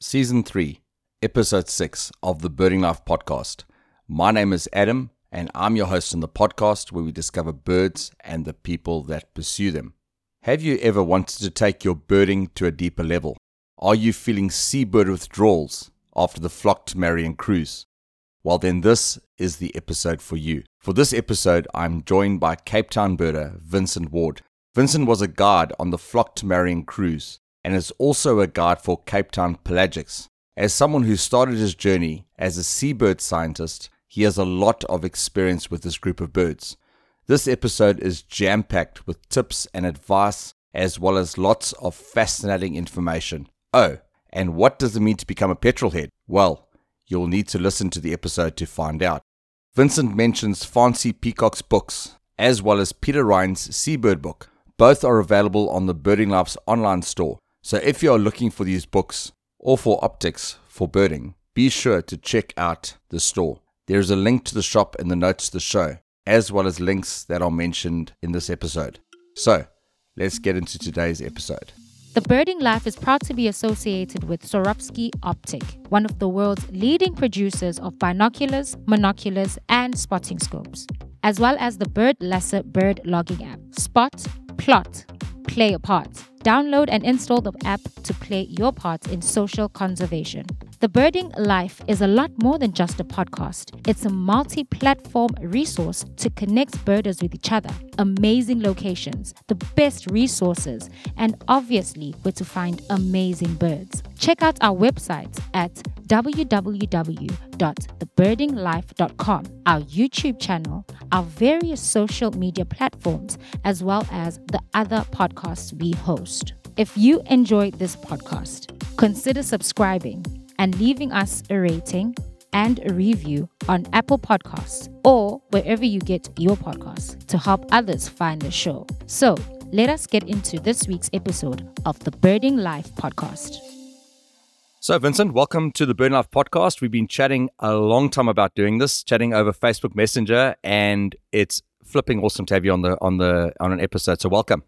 Season 3, Episode 6 of the Birding Life podcast. My name is Adam, and I'm your host on the podcast where we discover birds and the people that pursue them. Have you ever wanted to take your birding to a deeper level? Are you feeling seabird withdrawals after the Flock to Marion cruise? Well, then, this is the episode for you. For this episode, I'm joined by Cape Town birder Vincent Ward. Vincent was a guide on the Flock to Marion cruise and is also a guide for Cape Town pelagics. As someone who started his journey as a seabird scientist, he has a lot of experience with this group of birds. This episode is jam packed with tips and advice, as well as lots of fascinating information. Oh, and what does it mean to become a petrel head? Well, you'll need to listen to the episode to find out. Vincent mentions Faansie Peacock's books, as well as Peter Ryan's Seabird book. Both are available on the Birding Life's online store. So if you're looking for these books or for optics for birding, be sure to check out the store. There is a link to the shop in the notes to the show, as well as links that are mentioned in this episode. So let's get into today's episode. The Birding Life is proud to be associated with Swarovski Optik, one of the world's leading producers of binoculars, monoculars, and spotting scopes, as well as the BirdLasser bird logging app. Spot, plot, play a part. Download and install the app to play your part in social conservation. The Birding Life is a lot more than just a podcast. It's a multi platform resource to connect birders with each other, amazing locations, the best resources, and obviously where to find amazing birds. Check out our website at www.thebirdinglife.com, our YouTube channel, our various social media platforms, as well as the other podcasts we host. If you enjoyed this podcast, consider subscribing and leaving us a rating and a review on Apple Podcasts or wherever you get your podcasts to help others find the show. So, let us get into this week's episode of the Birding Life podcast. So, Vincent, welcome to the Birding Life podcast. We've been chatting a long time about doing this, chatting over Facebook Messenger, and it's flipping awesome to have you on the on the on an episode. So, welcome.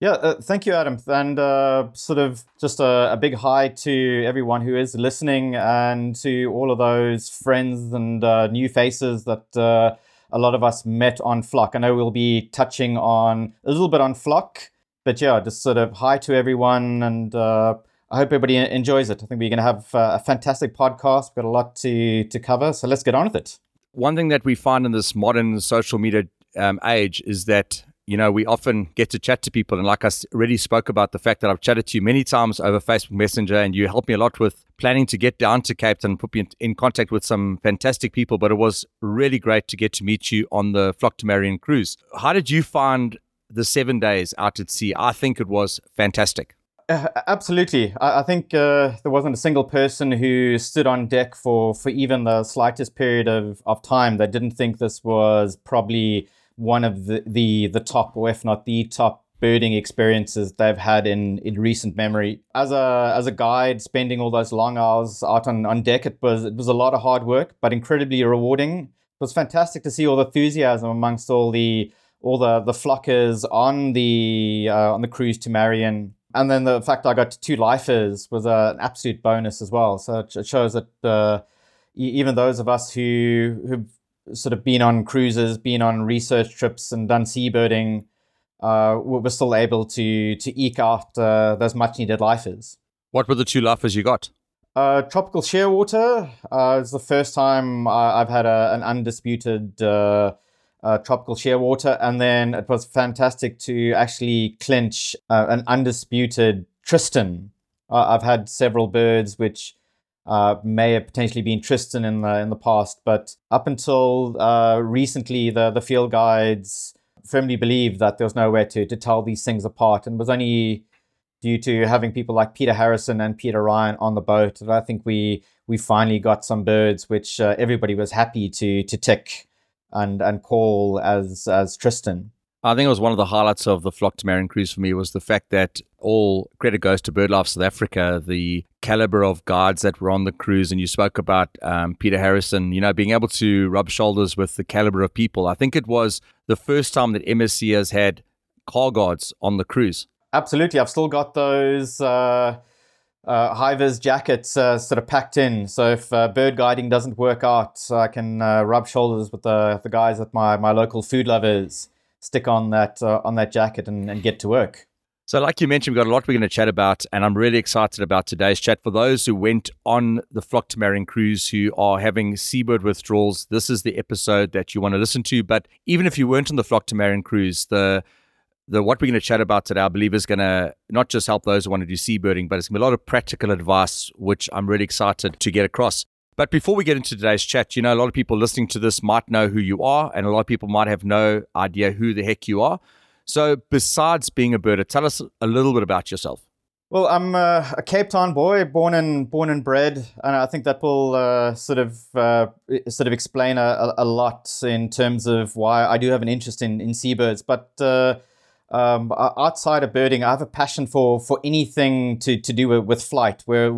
Yeah, uh, thank you, Adam. And uh, sort of just a, a, big hi to everyone who is listening and to all of those friends and uh, new faces that uh, a lot of us met on Flock. I know we'll be touching on a little bit on Flock, but yeah, just sort of hi to everyone. And uh, I hope everybody enjoys it. I think we're going to have uh, a fantastic podcast. We've got a lot to, to cover. So let's get on with it. One thing that we find in this modern social media um, age is that you know, we often get to chat to people. And like I already spoke about the fact that I've chatted to you many times over Facebook Messenger, and you helped me a lot with planning to get down to Cape Town and put me in, in contact with some fantastic people. But it was really great to get to meet you on the Flock to Marion cruise. How did you find the seven days out at sea? I think it was fantastic. Uh, absolutely. I, I think uh, there wasn't a single person who stood on deck for, for even the slightest period of, of time that didn't think this was probably one of the, the the top, or if not the top, birding experiences they've had in in recent memory. As a as a guide, spending all those long hours out on, on deck, it was it was a lot of hard work, but incredibly rewarding. It was fantastic to see all the enthusiasm amongst all the all the the flockers on the uh, on the cruise to Marion. And then the fact I got two lifers was uh, an absolute bonus as well. So it shows that uh, even those of us who who've sort of been on cruises, been on research trips, and done seabirding, uh, we're still able to to eke out uh, those much needed lifers. What were the two lifers you got? Uh, tropical shearwater. Uh, it's the first time I, have had a, an undisputed uh, uh, tropical shearwater, and then it was fantastic to actually clinch uh, an undisputed Tristan. Uh, I've had several birds which uh, may have potentially been Tristan in the in the past, but up until uh, recently, the the field guides firmly believed that there was nowhere to to tell these things apart, and was only due to having people like Peter Harrison and Peter Ryan on the boat that I think we we finally got some birds which uh, everybody was happy to to tick and and call as as Tristan. I think it was one of the highlights of the Flock to Marion cruise for me was the fact that all credit goes to BirdLife South Africa, the caliber of guides that were on the cruise. And you spoke about um, Peter Harrison, you know, being able to rub shoulders with the caliber of people. I think it was the first time that MSC has had car guards on the cruise. Absolutely. I've still got those. Uh uh, high jackets uh, sort of packed in. So if uh, bird guiding doesn't work out, I can uh, rub shoulders with the, the guys at my, my local food lovers, stick on that uh, on that jacket and, and get to work. So, like you mentioned, we've got a lot we're going to chat about, and I'm really excited about today's chat. For those who went on the Flock to Marion cruise who are having seabird withdrawals, this is the episode that you want to listen to. But even if you weren't on the Flock to Marion cruise, the the what we're going to chat about today, I believe, is going to not just help those who want to do seabirding, but it's going to be a lot of practical advice, which I'm really excited to get across. But before we get into today's chat, you know, a lot of people listening to this might know who you are, and a lot of people might have no idea who the heck you are. So, besides being a birder, tell us a little bit about yourself. Well, I'm a Cape Town boy, born and born and bred, and I think that will uh, sort of uh, sort of explain a, a, lot in terms of why I do have an interest in in seabirds. But uh, um, outside of birding, I have a passion for for anything to to do with, with flight, where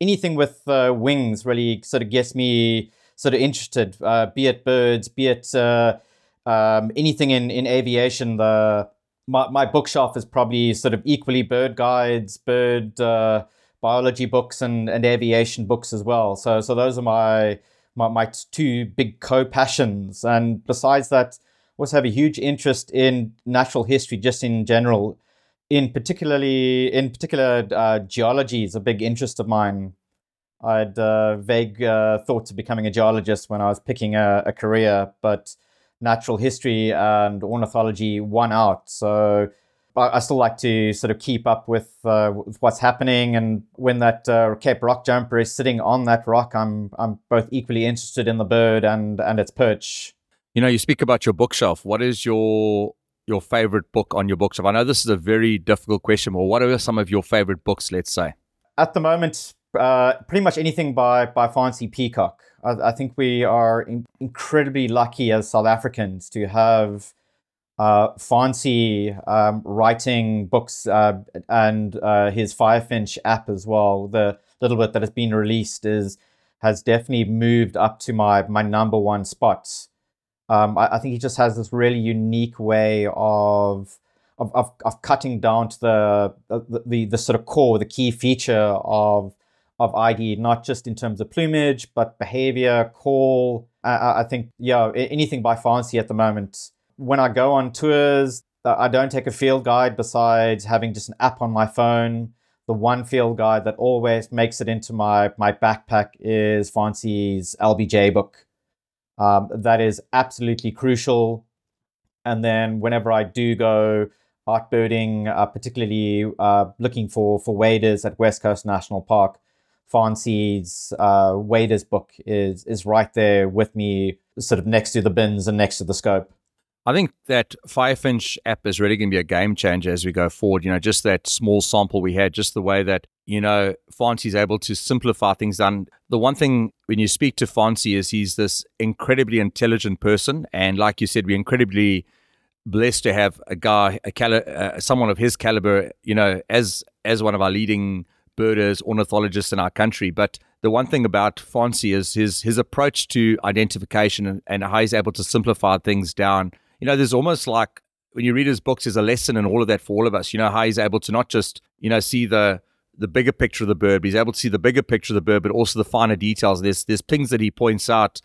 anything with uh, wings really sort of gets me sort of interested. Uh, be it birds, be it uh, um, anything in in aviation. The my, my bookshelf is probably sort of equally bird guides, bird uh, biology books, and and aviation books as well. So so those are my my, my two big co passions. And besides that I also have a huge interest in natural history just in general. In particularly, in particular, uh, geology is a big interest of mine. I had uh, vague uh, thoughts of becoming a geologist when I was picking a, a, career, but natural history and ornithology won out. So I, I still like to sort of keep up with, uh, with what's happening. And when that uh, Cape rock jumper is sitting on that rock, I'm I'm both equally interested in the bird and and its perch. You know, you speak about your bookshelf. What is your your favorite book on your bookshelf? I know this is a very difficult question, but what are some of your favorite books? Let's say at the moment, uh, pretty much anything by by Faansie Peacock. I, I think we are in, incredibly lucky as South Africans to have uh, Faansie um, writing books uh, and uh, his Firefinch app as well. The little bit that has been released is has definitely moved up to my my number one spots. Um, I, I, think he just has this really unique way of of, of, of cutting down to the, the, the the sort of core, the key feature of of ID, not just in terms of plumage, but behavior, call. I, I think yeah, anything by Faansie at the moment. When I go on tours, I don't take a field guide besides having just an app on my phone. The one field guide that always makes it into my my backpack is Faansie's LBJ book. Um, that is absolutely crucial. And then whenever I do go art birding, uh, particularly uh, looking for for waders at West Coast National Park, Faansie's uh, waders book is is right there with me, sort of next to the bins and next to the scope. I think that Firefinch app is really going to be a game changer as we go forward. You know, just that small sample we had, just the way that you know, Faansie's able to simplify things down. The one thing when you speak to Faansie is he's this incredibly intelligent person, and like you said, we're incredibly blessed to have a guy, a cali- uh, someone of his caliber, you know, as as one of our leading birders, ornithologists in our country. But the one thing about Faansie is his his approach to identification and, and how he's able to simplify things down. You know, there's almost like when you read his books, there's a lesson in all of that for all of us. You know, how he's able to not just, you know, see the the bigger picture of the bird. But He's able to see the bigger picture of the bird, but also the finer details. There's there's things that he points out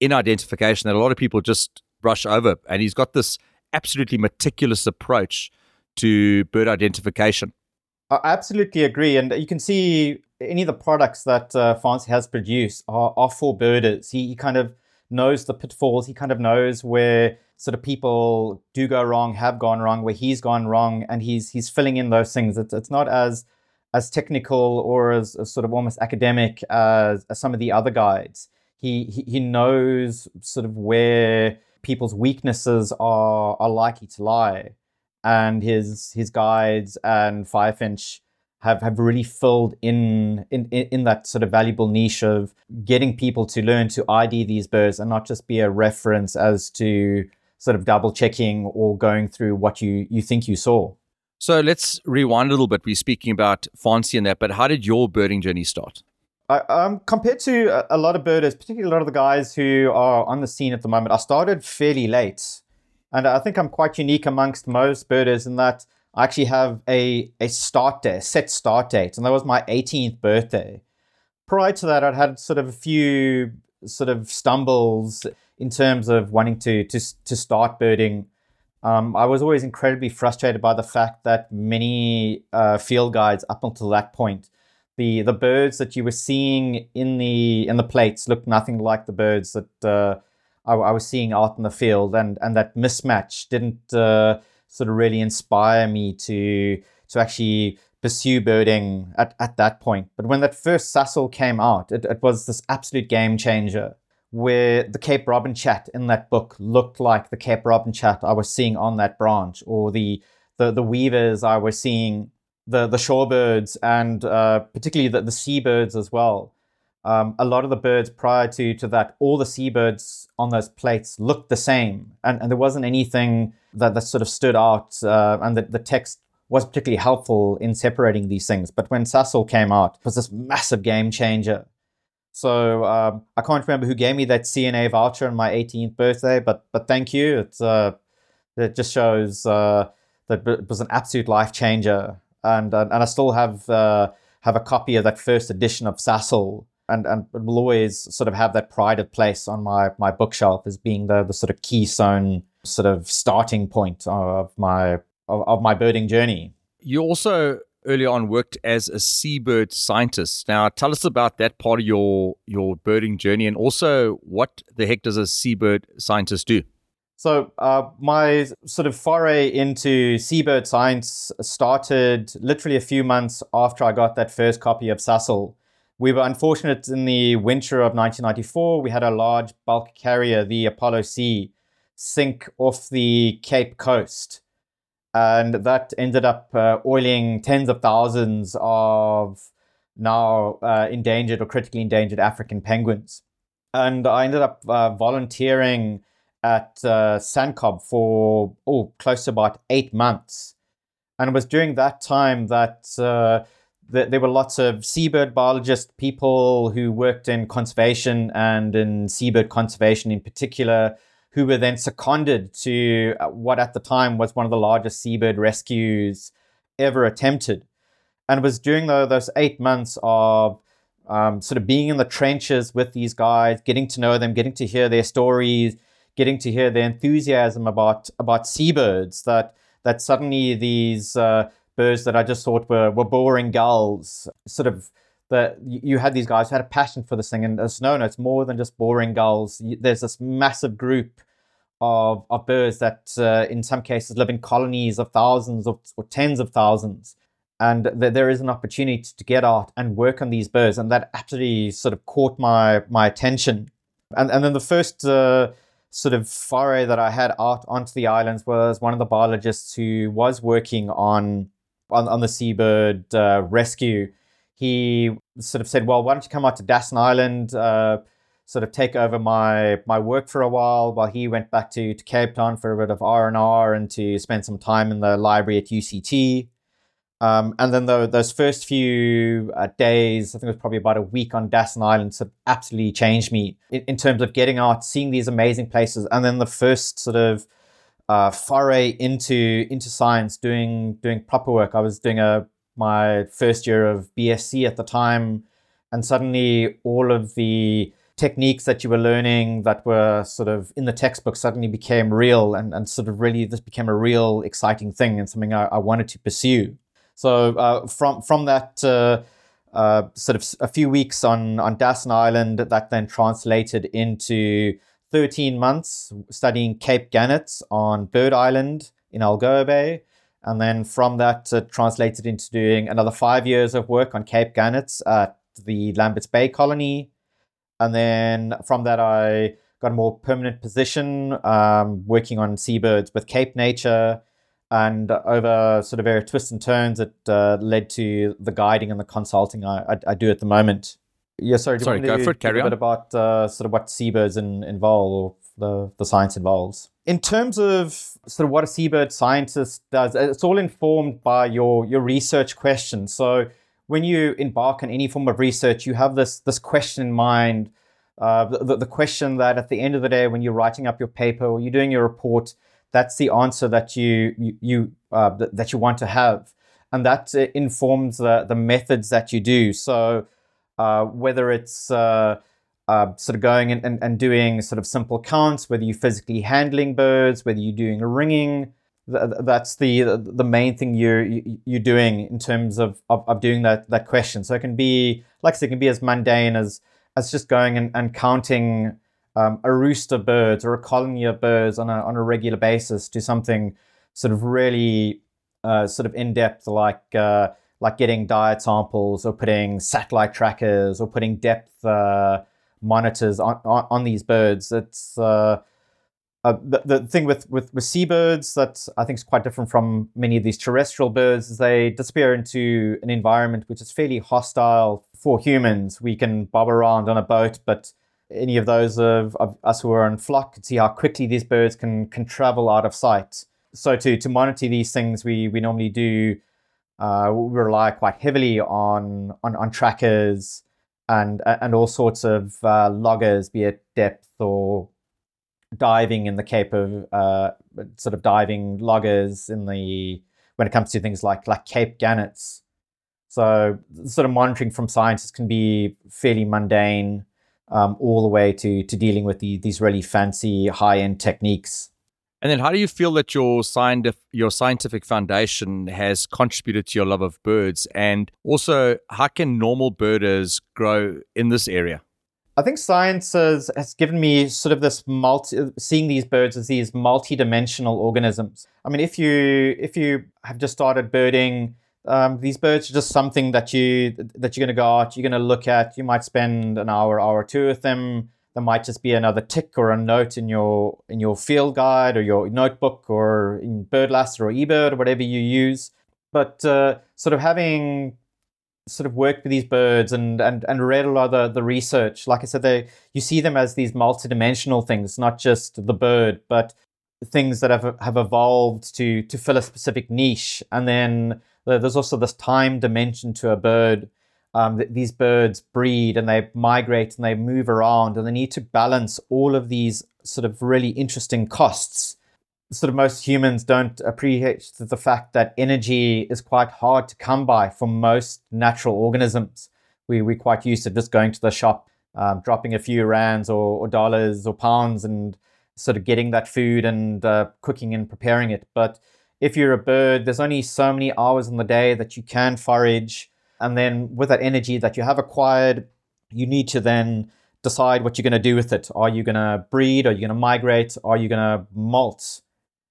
in identification that a lot of people just brush over, and he's got this absolutely meticulous approach to bird identification. I absolutely agree, and you can see any of the products that uh, Faansie has produced are, are for birders. He, he kind of knows the pitfalls. He kind of knows where sort of people do go wrong, have gone wrong, where he's gone wrong, and he's he's filling in those things. It's, it's not as as technical or as, as sort of almost academic as, as, some of the other guides. He, he, he knows sort of where people's weaknesses are are likely to lie, and his his guides and Firefinch have have really filled in in in that sort of valuable niche of getting people to learn to ID these birds and not just be a reference as to sort of double checking or going through what you you think you saw. So let's rewind a little bit. We're speaking about Faansie and that, but how did your birding journey start? I, um, compared to a, lot of birders, particularly a lot of the guys who are on the scene at the moment, I started fairly late. And I think I'm quite unique amongst most birders in that I actually have a, a start date, a set start date, and that was my 18th birthday. Prior to that, I'd had sort of a few sort of stumbles in terms of wanting to to, to start birding. Um, I was always incredibly frustrated by the fact that many uh, field guides up until that point, the the birds that you were seeing in the in the plates looked nothing like the birds that uh, I, I, was seeing out in the field, and and that mismatch didn't uh, sort of really inspire me to to actually pursue birding at, at that point. But when that first Sasol came out, it, it was this absolute game changer where the Cape Robin chat in that book looked like the Cape Robin chat I was seeing on that branch, or the the, the weavers I was seeing, the the shorebirds, and uh, particularly the, the seabirds as well. Um, a lot of the birds prior to to that, all the seabirds on those plates looked the same, and, and there wasn't anything that, that sort of stood out, uh, and the, the text was particularly helpful in separating these things. But when Sasol came out, it was this massive game changer. So um, I can't remember who gave me that CNA voucher on my 18th birthday, but but thank you. It's uh, it just shows uh, that it was an absolute life changer, and and, and I still have uh, have a copy of that first edition of Sasol, and and will always sort of have that pride of place on my my bookshelf as being the the sort of keystone sort of starting point of my of, of my birding journey. You also early on worked as a seabird scientist. Now, tell us about that part of your your birding journey, and also what the heck does a seabird scientist do? So, uh, my sort of foray into seabird science started literally a few months after I got that first copy of Sasol. We were unfortunate in the winter of 1994. We had a large bulk carrier, the Apollo Sea, sink off the Cape Coast and that ended up uh, oiling tens of thousands of now uh, endangered or critically endangered African penguins. And I ended up uh, volunteering at uh, SANCCOB for oh close to about eight months, and it was during that time that. Uh, there were lots of seabird biologists, people who worked in conservation and in seabird conservation in particular, who were then seconded to uh, what at the time was one of the largest seabird rescues ever attempted. And it was during the, those eight months of um, sort of being in the trenches with these guys, getting to know them, getting to hear their stories, getting to hear their enthusiasm about about seabirds. That that suddenly these uh, birds that I just thought were were boring gulls, sort of that you had these guys who had a passion for this thing, and it's no, no, it's more than just boring gulls. There's this massive group of, of birds that uh, in some cases live in colonies of thousands or, or tens of thousands and th- there is an opportunity to get out and work on these birds and that absolutely sort of caught my my attention and and then the first uh, sort of foray that I had out onto the islands was one of the biologists who was working on on, on the seabird uh, rescue he sort of said well why don't you come out to Dassen Island uh, sort of take over my my work for a while while he went back to, to Cape Town for a bit of R and R and to spend some time in the library at UCT. Um, and then the, those first few uh, days, I think it was probably about a week on Dassen Island, sort of absolutely changed me in, in, terms of getting out, seeing these amazing places, and then the first sort of uh, foray into into science, doing doing proper work. I was doing a my first year of BSc at the time, and suddenly all of the techniques that you were learning that were sort of in the textbook suddenly became real and, and sort of really this became a real exciting thing and something I, I wanted to pursue. So uh, from from that uh, uh, sort of a few weeks on on Dassen Island, that then translated into 13 months studying Cape Gannets on Bird Island in Algoa Bay. And then from that, uh, translated into doing another five years of work on Cape Gannets at the Lambert's Bay colony, and then from that, I got a more permanent position um, working on seabirds with Cape Nature. And over sort of various twists and turns, it uh, led to the guiding and the consulting I, I, I do at the moment. Yeah, sorry. sorry, go for it. Carry a on. bit about uh, sort of what seabirds in, involve, or the the science involves. In terms of sort of what a seabird scientist does, it's all informed by your your research question. So when you embark on any form of research, you have this this question in mind. Uh, the, the question that at the end of the day, when you're writing up your paper or you're doing your report, that's the answer that you you, you uh, th- that you want to have, and that uh, informs the the methods that you do. So uh, whether it's uh, sort of going and, and, and doing sort of simple counts, whether you're physically handling birds, whether you're doing a ringing, th- that's the the main thing you're you're doing in terms of, of, of doing that that question. So it can be like I said, it can be as mundane as as just going and, and counting um, a rooster of birds or a colony of birds on a on a regular basis to something sort of really uh, sort of in depth like. Uh, like getting diet samples or putting satellite trackers or putting depth uh, monitors on, on, on, these birds. It's uh, uh, the, the thing with, with, with seabirds that I think is quite different from many of these terrestrial birds is they disappear into an environment which is fairly hostile for humans. We can bob around on a boat, but any of those of, of us who are in flock can see how quickly these birds can, can travel out of sight. So to, to monitor these things, we, we normally do uh, we rely quite heavily on, on, on trackers and and all sorts of uh, loggers, be it depth or diving in the Cape of uh, sort of diving loggers in the when it comes to things like like Cape gannets. So sort of monitoring from scientists can be fairly mundane, um, all the way to to dealing with the, these really fancy high end techniques. And then, how do you feel that your scientific your scientific foundation has contributed to your love of birds? And also, how can normal birders grow in this area? I think science has, has given me sort of this multi seeing these birds as these multi-dimensional organisms. I mean, if you if you have just started birding, um, these birds are just something that you that you're going to go out, you're going to look at. You might spend an hour, hour or two with them there might just be another tick or a note in your in your field guide or your notebook or in Birdlasser or eBird or whatever you use. But uh, sort of having sort of worked with these birds and and, and read a lot of the, the research, like I said, they you see them as these multidimensional things, not just the bird, but things that have have evolved to to fill a specific niche. And then there's also this time dimension to a bird um, th- these birds breed and they migrate and they move around and they need to balance all of these sort of really interesting costs. Sort of most humans don't appreciate the fact that energy is quite hard to come by for most natural organisms. We, we're quite used to just going to the shop, um, dropping a few rands or, or, dollars or pounds and sort of getting that food and uh, cooking and preparing it. But if you're a bird, there's only so many hours in the day that you can forage and then with that energy that you have acquired, you need to then decide what you're going to do with it. Are you going to breed? Are you going to migrate? Are you going to molt?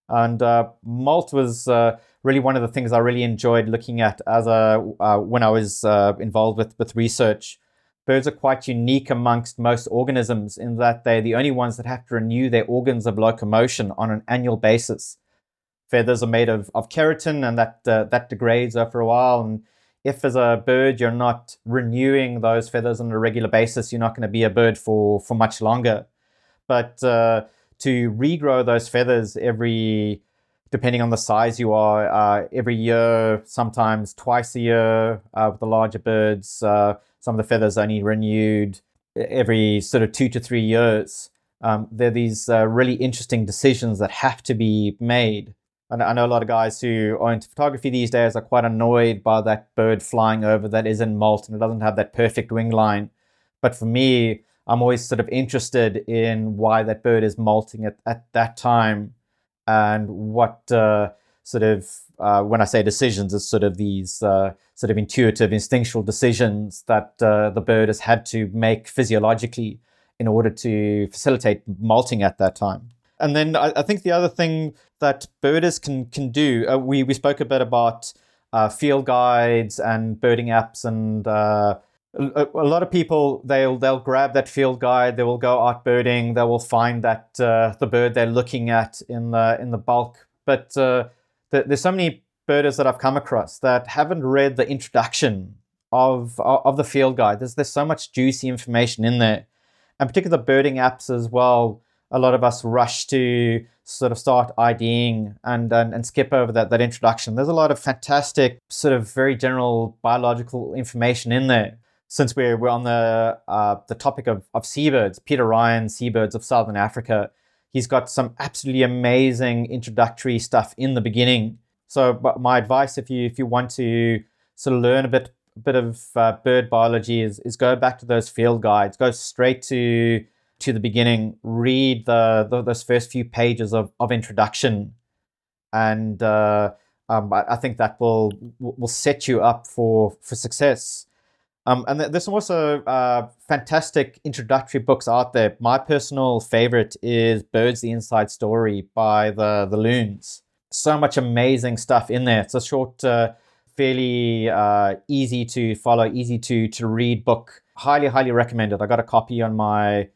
And uh, molt was uh, really one of the things I really enjoyed looking at as a uh, when I was uh, involved with with research. Birds are quite unique amongst most organisms in that they're the only ones that have to renew their organs of locomotion on an annual basis. Feathers are made of, of keratin, and that uh, that degrades after a while, and if as a bird you're not renewing those feathers on a regular basis, you're not going to be a bird for, for much longer. But uh, to regrow those feathers every, depending on the size you are, uh, every year, sometimes twice a year uh, with the larger birds, uh, some of the feathers only renewed every sort of two to three years. Um, there are these uh, really interesting decisions that have to be made I know a lot of guys who are into photography these days are quite annoyed by that bird flying over that is in molt and it doesn't have that perfect wing line. But for me, I'm always sort of interested in why that bird is molting at, at that time and what uh, sort of, uh, when I say decisions, it's sort of these uh, sort of intuitive, instinctual decisions that uh, the bird has had to make physiologically in order to facilitate molting at that time. And then I, I think the other thing that birders can can do, uh, we we spoke a bit about uh, field guides and birding apps, and uh, a, a, lot of people they'll they'll grab that field guide, they will go out birding, they will find that uh, the bird they're looking at in the in the bulk. But uh, the, there's so many birders that I've come across that haven't read the introduction of of the field guide. There's there's so much juicy information in there, and particularly the birding apps as well a lot of us rush to sort of start IDing and, and, and skip over that, that introduction. There's a lot of fantastic, sort of very general biological information in there. Since we're, we're on the, uh, the topic of, of seabirds, Peter Ryan, Seabirds of Southern Africa, He's got some absolutely amazing introductory stuff in the beginning. So, my advice, if you if you want to sort of learn a bit bit of uh, bird biology, is is go back to those field guides. Go straight to to the beginning. Read the, the those first few pages of of introduction, and uh, um, I, I, think that will will set you up for for success. Um, and there's also uh, fantastic introductory books out there. My personal favorite is Birds: The Inside Story by the the Loons. So much amazing stuff in there. It's a short, uh, fairly uh, easy to follow, easy to to read book. Highly, highly recommended. I got a copy on my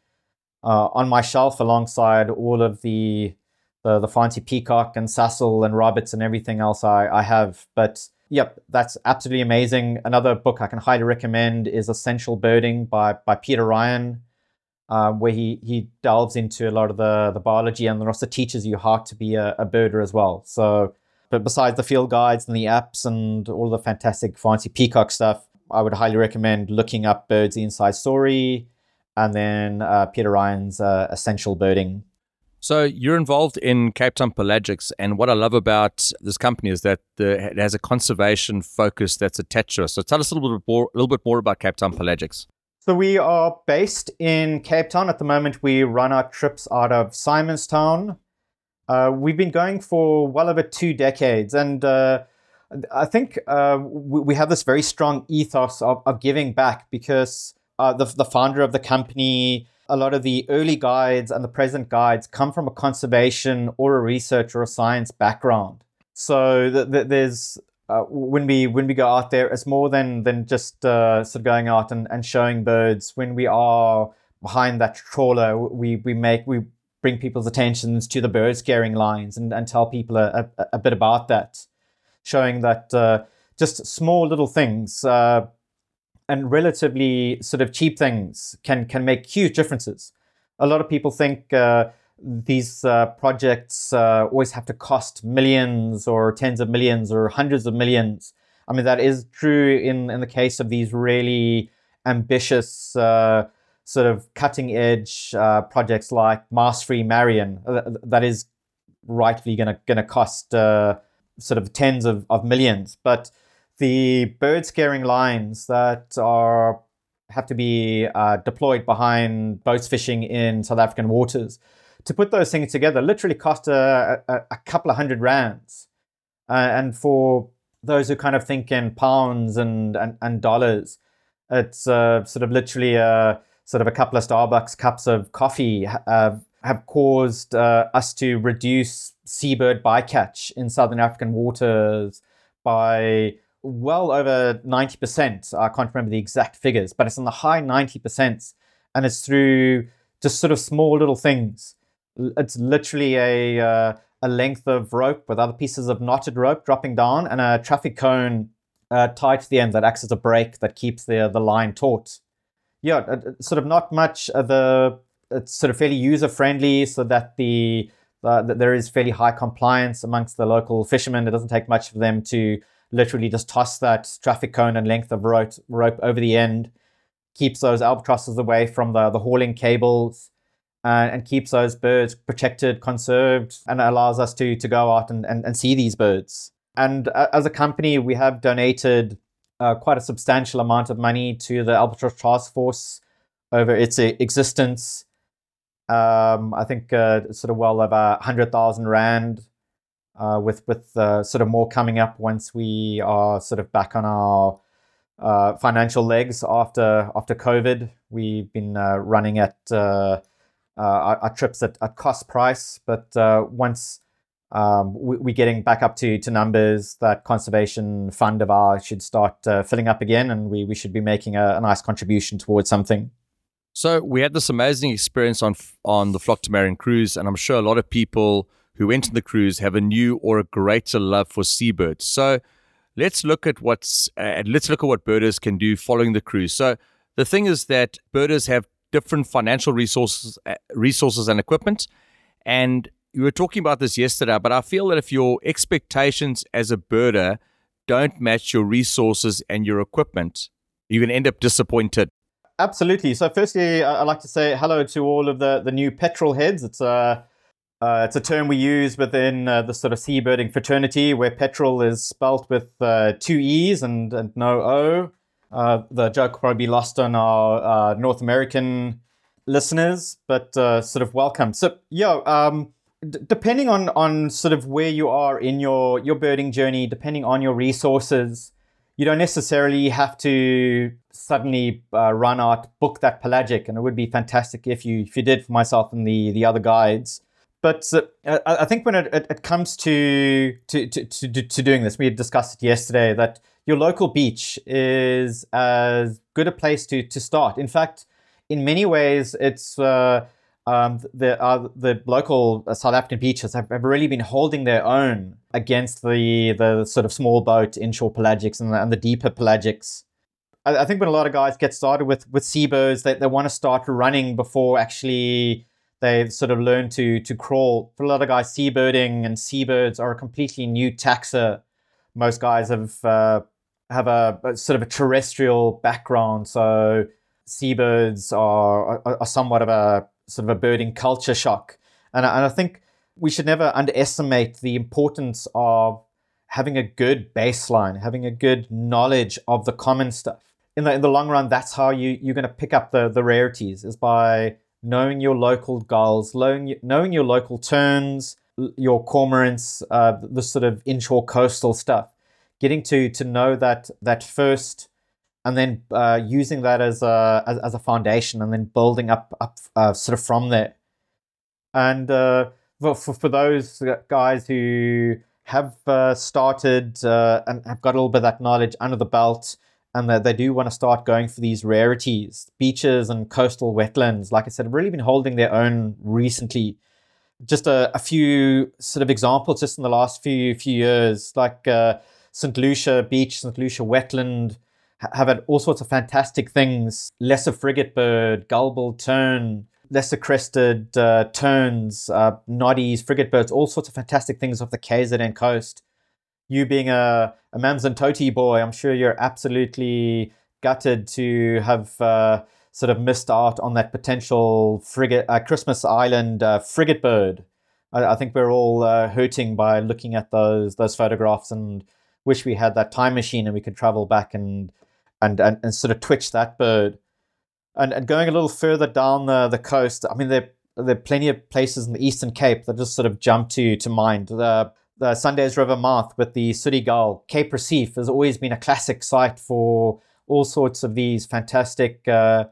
uh, on my shelf alongside all of the the, the Faansie Peacock and Sasol and Roberts and everything else I, I have. But Yep, that's absolutely amazing. Another book I can highly recommend is Essential Birding by, by Peter Ryan, uh, where he, he delves into a lot of the, the biology and also teaches you how to be a, a birder as well. So, but besides the field guides and the apps and all the fantastic Faansie Peacock stuff, I would highly recommend looking up Birds Inside Story and then uh, Peter Ryan's uh, Essential Birding so you're involved in Cape Town Pelagics, and what I love about this company is that the, it has a conservation focus that's attached to us. So tell us a little bit more, a little bit more about Cape Town Pelagics. So we are based in Cape Town at the moment. We run our trips out of Simonstown. Uh, we've been going for well over two decades, and uh, I think uh, we, we, have this very strong ethos of, of giving back because uh, the the founder of the company a lot of the early guides and the present guides come from a conservation or a research or a science background. So th- th- there's uh, when we when we go out there, it's more than than just uh, sort of going out and, and showing birds. When we are behind that trawler, we we make we bring people's attentions to the bird scaring lines and, and tell people a, a, a bit about that, showing that uh, just small little things uh, and relatively sort of cheap things can can make huge differences. A lot of people think uh, these uh, projects uh, always have to cost millions or tens of millions or hundreds of millions. I mean that is true in in the case of these really ambitious uh, sort of cutting edge uh, projects like Mouse Free Marion. Uh, that is rightfully going to going to cost sort of tens of, of millions, but the bird scaring lines that are have to be uh, deployed behind boats fishing in South African waters. To put those things together literally cost a, a, a couple of hundred rands. Uh, and for those who kind of think in pounds and, and, and dollars, it's uh, sort of literally a sort of a couple of Starbucks cups of coffee uh, have caused uh, us to reduce seabird bycatch in southern African waters by well over 90%. I can't remember the exact figures, but it's in the high 90%. And it's through just sort of small little things. It's literally a, uh, a length of rope with other pieces of knotted rope dropping down and a traffic cone uh, tied to the end that acts as a brake that keeps the, the line taut. Yeah, sort of not much. of the it's sort of fairly user friendly so that the uh, that there is fairly high compliance amongst the local fishermen. It doesn't take much for them to literally just toss that traffic cone and length of rope, rope over the end, keeps those albatrosses away from the, the hauling cables, uh, and keeps those birds protected, conserved, and allows us to, to go out and, and, and see these birds. And uh, as a company, we have donated uh, quite a substantial amount of money to the Albatross Task Force over its existence. Um, I think uh, sort of well over 100,000 Rand uh, with with uh, sort of more coming up once we are sort of back on our uh, financial legs after after COVID. We've been uh, running at uh, uh, our, our, trips at, at cost price, but once um, we, are getting back up to, to numbers, that conservation fund of ours should start filling up again, and we, we should be making a, a nice contribution towards something. So we had this amazing experience on on the Flock to Marion cruise, and I'm sure a lot of people who enter the cruise have a new or a greater love for seabirds. So let's look at what's uh, let's look at what birders can do following the cruise. So the thing is that birders have different financial resources uh, resources and equipment and you were talking about this yesterday but I feel that if your expectations as a birder don't match your resources and your equipment you're going to end up disappointed. Absolutely. So firstly I'd like to say hello to all of the the new petrel heads. It's uh Uh, it's a term we use within uh, the sort of seabirding fraternity where petrel is spelt with uh, two E's and, and no O. Uh, the joke probably lost on our uh, North American listeners, but uh, sort of welcome. So, yeah, um, d- depending on, on sort of where you are in your, your birding journey, depending on your resources, you don't necessarily have to suddenly run out, book that pelagic. And it would be fantastic if you, if you did for myself and the, the other guides but uh, I think when it, it, it comes to to, to, to, to doing this, we had discussed it yesterday that your local beach is as good a place to, to start. In fact, in many ways, it's uh, um, the uh, the local South African beaches have, have, really been holding their own against the the sort of small boat inshore pelagics and the, and the deeper pelagics. I, I, think when a lot of guys get started with with seabirds, they, they want to start running before actually they've sort of learned to to crawl. For a lot of guys, seabirding and seabirds are a completely new taxa. Most guys have uh, have a, a, sort of a terrestrial background, so seabirds are, are, are somewhat of a sort of a birding culture shock, and and I think we should never underestimate the importance of having a good baseline, having a good knowledge of the common stuff. In the in the long run, that's how you you're going to pick up the the rarities is by knowing your local gulls, knowing, your local terns, your cormorants, uh, the sort of inshore coastal stuff. Getting to to know that that first, and then uh, using that as a as, as, a foundation, and then building up up uh, sort of from there. And uh, for, for those guys who have uh, started uh, and have got a little bit of that knowledge under the belt, and that they do want to start going for these rarities. Beaches and coastal wetlands, like I said, have really been holding their own recently. Just a, a few sort of examples just in the last few few years, like uh, St. Lucia Beach, St. Lucia Wetland, have had all sorts of fantastic things. Lesser frigate bird, gull-billed tern, lesser crested uh, terns, uh, noddies, frigate birds, all sorts of fantastic things off the KZN coast you being a, a Amanzimtoti boy, I'm sure you're absolutely gutted to have uh, sort of missed out on that potential frigate, uh, Christmas Island uh, frigate bird. I, I, think we're all uh, hurting by looking at those those photographs and wish we had that time machine and we could travel back and and and, and sort of twitch that bird. And, and going a little further down the, the coast, I mean, there, there are plenty of places in the Eastern Cape that just sort of jump to to mind. The the Sundays River mouth with the sooty gull. Cape Recife has always been a classic site for all sorts of these fantastic uh,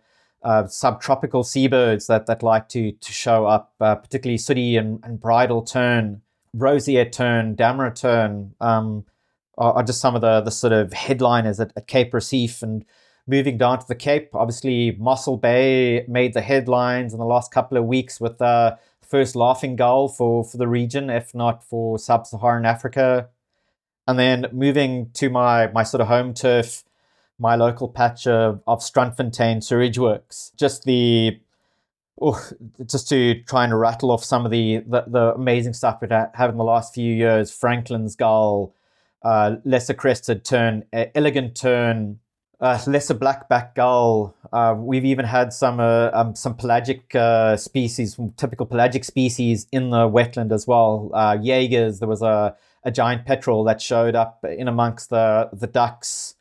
uh, subtropical seabirds that, that like to, to show up, uh, particularly sooty and, and bridled tern, roseate tern, Damara tern, um, are, are, just some of the, the sort of headliners at, at Cape Recife. And moving down to the Cape, obviously Mossel Bay made the headlines in the last couple of weeks with uh, first laughing gull for, for the region, if not for sub Saharan Africa. And then moving to my, my sort of home turf, my local patch of, of Strandfontein Sewerage Works. Just the oh, just to try and rattle off some of the, the, the amazing stuff we've had in the last few years Franklin's Gull, uh, Lesser Crested Tern, Elegant Tern, uh, lesser blackback gull. Uh, we've even had some uh, um, some pelagic uh, species, typical pelagic species in the wetland as well. Uh, Jaegers, there was a, a giant petrel that showed up in amongst the the ducks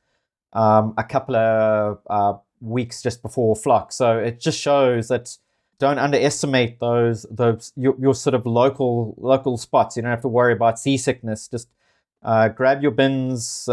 um, a couple of uh, weeks just before flock. So it just shows that don't underestimate those those your, your sort of local local spots. You don't have to worry about seasickness. Just grab your bins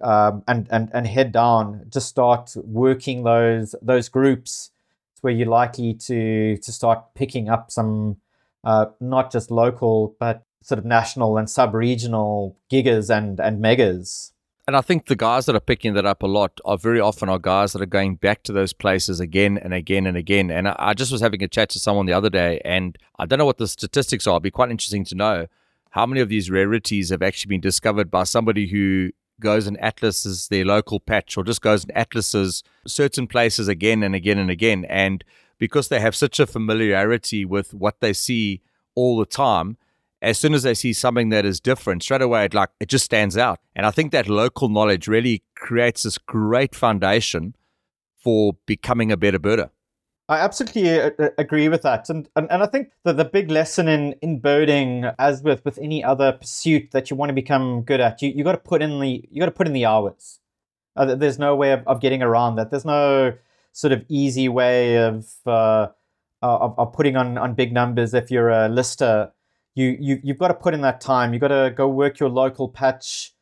um, and, and, and head down, just start working those those groups. It's where you're likely to to start picking up some uh, not just local but sort of national and sub-regional gigas and and megas. And I think the guys that are picking that up a lot are very often are guys that are going back to those places again and again and again. And I, I just was having a chat to someone the other day, and I don't know what the statistics are. It'd be quite interesting to know how many of these rarities have actually been discovered by somebody who goes and atlases their local patch or just goes and atlases certain places again and again and again. And because they have such a familiarity with what they see all the time, as soon as they see something that is different, straight away it like it just stands out. And I think that local knowledge really creates this great foundation for becoming a better birder. I absolutely uh, uh, agree with that, and, and and I think that the big lesson in in birding, as with with any other pursuit that you want to become good at, you you got to put in the you got to put in the hours. Uh, there's no way of, of getting around that. There's no sort of easy way of uh, of, of putting on on big numbers if you're a lister. You you you've got to put in that time. You've got to go work your local patch.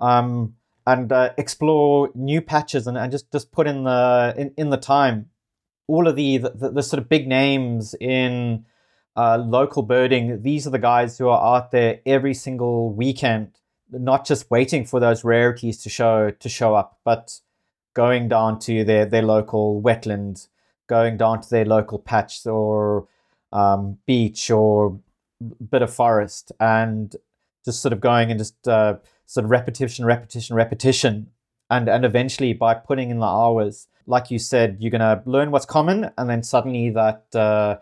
Um, and uh, explore new patches and, and just, just put in the in, in the time all of the, the, the sort of big names in uh, local birding, these are the guys who are out there every single weekend, not just waiting for those rarities to show to show up, but going down to their, their local wetland, going down to their local patch or um, beach or bit of forest, and just sort of going and just uh, sort of repetition, repetition, repetition, and and eventually by putting in the hours like you said, you're going to learn what's common, and then suddenly that uh,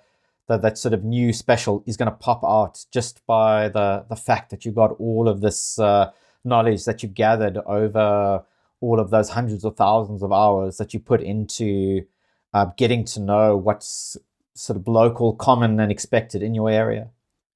that, that sort of new special is going to pop out just by the the fact that you've got all of this uh, knowledge that you've gathered over all of those hundreds of thousands of hours that you put into uh, getting to know what's sort of local, common, and expected in your area.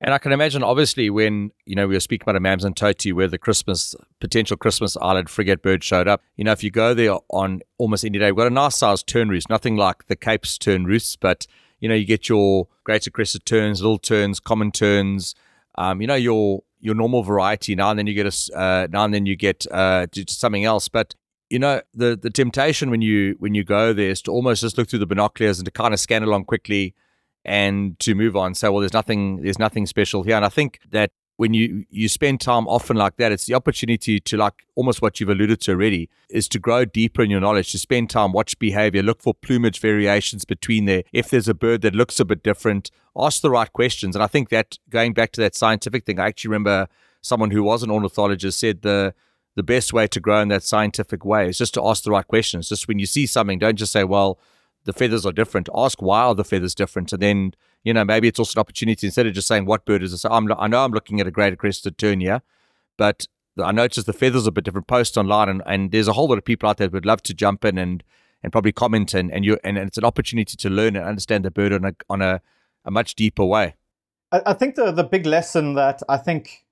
And I can imagine, obviously, when you know we were speaking about Amanzimtoti, where the Christmas potential Christmas Island frigate bird showed up. You know, if you go there on almost any day, we've got a nice sized tern roost, nothing like the Cape's tern roosts, but you know, you get your greater crested terns, little terns, common terns. Um, you know, your your normal variety. Now and then you get a uh, now and then you get uh, something else, but you know the the temptation when you when you go there is to almost just look through the binoculars and to kind of scan along quickly and to move on. Say, well, there's nothing, there's nothing special here. And I think that when you you spend time often like that, it's the opportunity to like almost what you've alluded to already is to grow deeper in your knowledge, to spend time, watch behavior, look for plumage variations between there. If there's a bird that looks a bit different, ask the right questions. And I think that going back to that scientific thing, I actually remember someone who was an ornithologist said the the best way to grow in that scientific way is just to ask the right questions. Just when you see something, don't just say, well, the feathers are different. Ask why are the feathers different, and then you know maybe it's also an opportunity instead of just saying what bird is this. I'm, I know I'm looking at a great crested tern but I noticed the feathers are a bit different. Post online, and, and there's a whole lot of people out there that would love to jump in and and probably comment and and you and, and it's an opportunity to learn and understand the bird on a on a, a much deeper way. I, I think the the big lesson that I think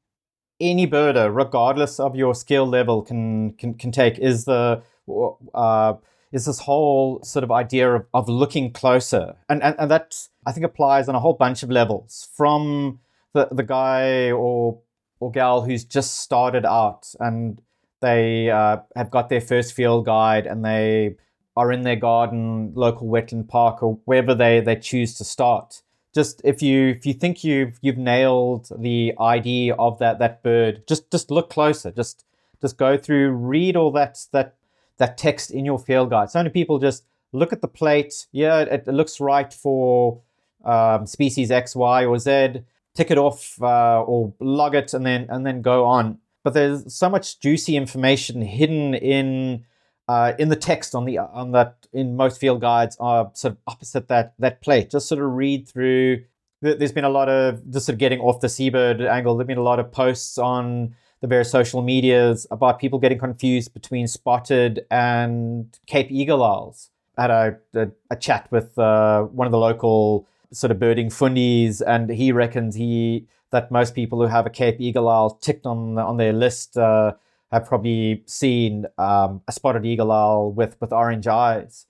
any birder, regardless of your skill level, can can, can take is the uh, is this whole sort of idea of, of looking closer. And, and, and that, I think, applies on a whole bunch of levels from the, the guy or, or gal who's just started out and they uh, have got their first field guide and they are in their garden, local wetland park, or wherever they, they choose to start. Just if you if you think you've you've nailed the ID of that that bird, just just look closer. Just just go through, read all that that that text in your field guide. So many people just look at the plate. Yeah, it, it looks right for um, species X, Y, or Z. Tick it off uh, or log it, and then and then go on. But there's so much juicy information hidden in uh, in the text on the on that in most field guides are sort of opposite that that plate. Just sort of read through. There's been a lot of just sort of getting off the seabird angle. There've been a lot of posts on the various social medias about people getting confused between spotted and Cape eagle owls. I had a, a, a chat with uh, one of the local sort of birding fundies, and he reckons he that most people who have a Cape eagle owl ticked on on their list uh, have probably seen um, a spotted eagle owl with with orange eyes,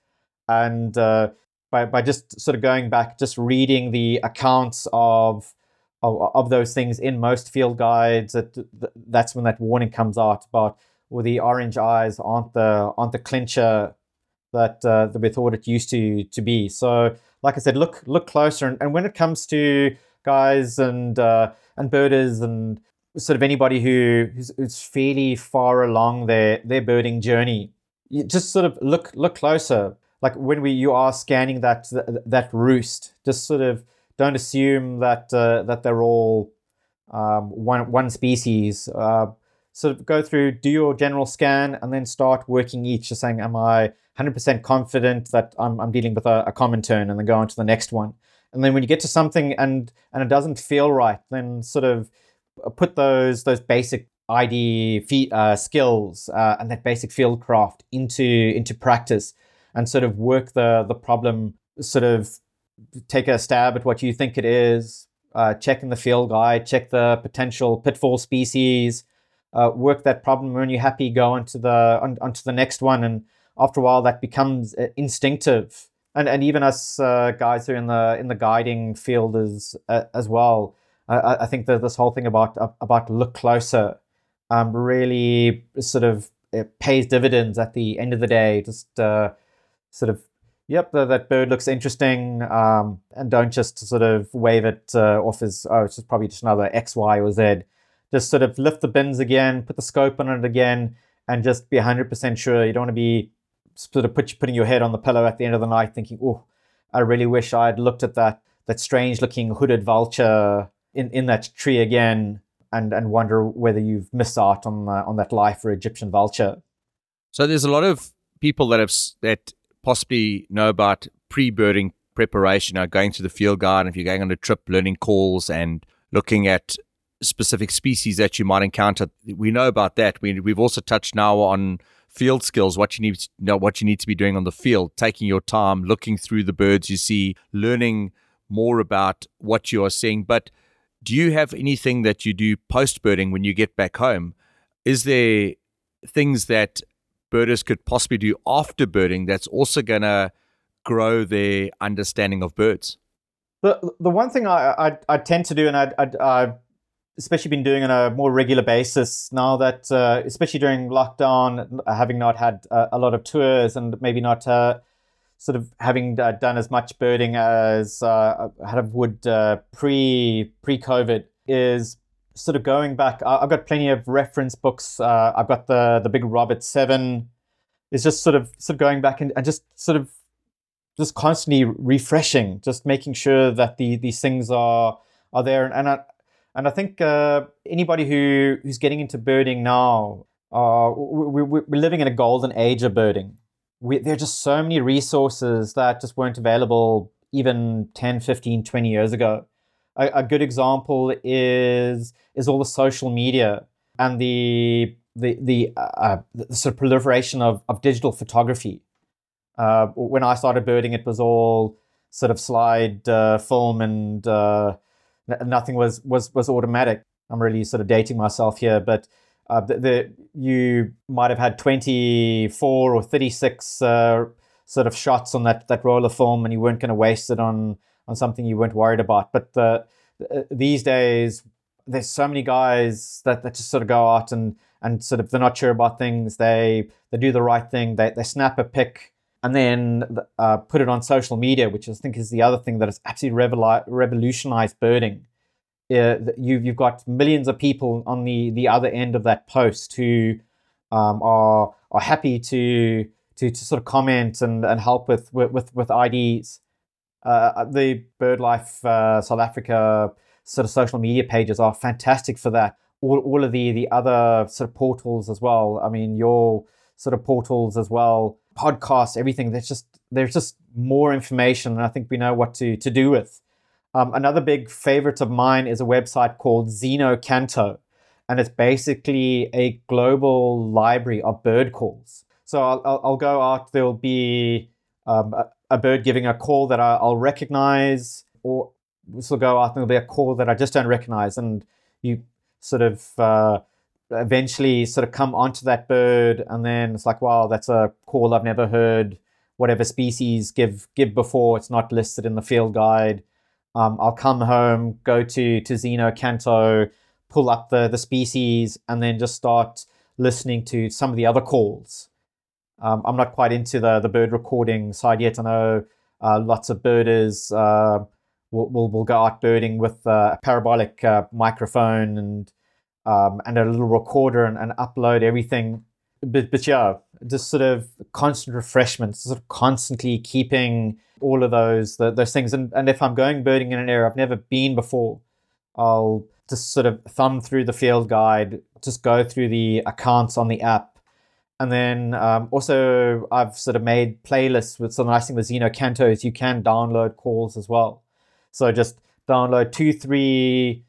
and uh, by by just sort of going back, just reading the accounts of of, of those things in most field guides. That that's when that warning comes out about well, the orange eyes aren't the aren't the clincher that uh, we thought it used to to be. So, like I said, look look closer, and, and when it comes to guys and uh, and birders and sort of anybody who who's, who's fairly far along their their birding journey, you just sort of look look closer. Like when we you are scanning that that roost, just sort of don't assume that uh, that they're all um, one one species. Uh, sort of go through, do your general scan, and then start working each. Just saying, am I 100% confident that I'm, I'm dealing with a, a common tern, and then go on to the next one. And then when you get to something and and it doesn't feel right, then sort of put those those basic ID uh, skills uh, and that basic field craft into into practice, and sort of work the the problem sort of take a stab at what you think it is, uh, check in the field guide, check the potential pitfall species, uh, work that problem. When you're happy, go onto the on, onto the next one, and after a while, that becomes uh, instinctive. And and even us uh, guys who are in the in the guiding field as uh, as well. I, I think that this whole thing about about look closer um, really sort of pays dividends at the end of the day. Just uh, sort of yep, that bird looks interesting, um, and don't just sort of wave it uh, off as oh, it's just probably just another X, Y, or Z. Just sort of lift the bins again, put the scope on it again, and just be 100% sure. You don't want to be sort of put, putting your head on the pillow at the end of the night thinking, oh, I really wish I'd looked at that that strange looking hooded vulture in, in that tree again and, and wonder whether you've missed out on uh, on that life for Egyptian vulture. So there's a lot of people that have that possibly know about pre-birding preparation, you know, going to the field guide, if you're going on a trip, learning calls and looking at specific species that you might encounter. We know about that. We, we've also touched now on field skills, what you need to know, what you need to be doing on the field, taking your time, looking through the birds you see, learning more about what you are seeing. But do you have anything that you do post birding when you get back home? Is there things that birders could possibly do after birding that's also going to grow their understanding of birds? The the one thing I I, I tend to do, and I, I I've especially been doing on a more regular basis now that, uh, especially during lockdown, having not had a, lot of tours and maybe not uh, sort of having uh, done as much birding as uh, I would uh, pre pre COVID, is sort of going back, I've got plenty of reference books. Uh, I've got the the big Roberts Seven. Is just sort of sort of going back and, and just sort of just constantly refreshing, just making sure that the these things are are there. And, and I and I think uh, anybody who who's getting into birding now, uh, we, we, we're living in a golden age of birding. We, there are just so many resources that just weren't available even 10, 15, 20 years ago a, a good example is is all the social media and the the the, uh, the sort of proliferation of, of digital photography. Uh, when I started birding, it was all sort of slide uh, film and uh, nothing was was was automatic. I'm really sort of dating myself here, but uh, the, the, you might have had 24 or 36 uh, sort of shots on that that roll of film, and you weren't going to waste it on on something you weren't worried about. But uh, these days, there's so many guys that, that just sort of go out and and sort of they're not sure about things. They they do the right thing. They they snap a pic and then uh, put it on social media, which I think is the other thing that has absolutely revol- revolutionized birding. Uh, you've you've got millions of people on the the other end of that post who um, are are happy to to to sort of comment and, and help with with with IDs uh, the BirdLife uh, South Africa sort of social media pages are fantastic for that. All, all of the the other sort of portals as well. I mean, your sort of portals as well, podcasts, everything. There's just there's just more information, and I think we know what to to do with. Um, another big favorite of mine is a website called Xenocanto, and it's basically a global library of bird calls. So I'll, I'll, I'll go out. There'll be um, bird giving a call that I, will recognize, or this will go out and there'll be a call that I just don't recognize, and you sort of uh, eventually sort of come onto that bird, and then it's like, wow, that's a call I've never heard. Whatever species give give before, it's not listed in the field guide. Um, I'll come home, go to to Xeno-canto, pull up the the species, and then just start listening to some of the other calls. Um, I'm not quite into the the bird recording side yet. I know uh, lots of birders uh, will, will, will go out birding with uh, a parabolic uh, microphone and um, and a little recorder and, and upload everything. But, but yeah, just sort of constant refreshment, sort of constantly keeping all of those the, those things. And, and if I'm going birding in an area I've never been before, I'll just sort of thumb through the field guide, just go through the accounts on the app and then um, also, I've sort of made playlists with some nice thing with Xenocanto is you can download calls as well. So just download two, three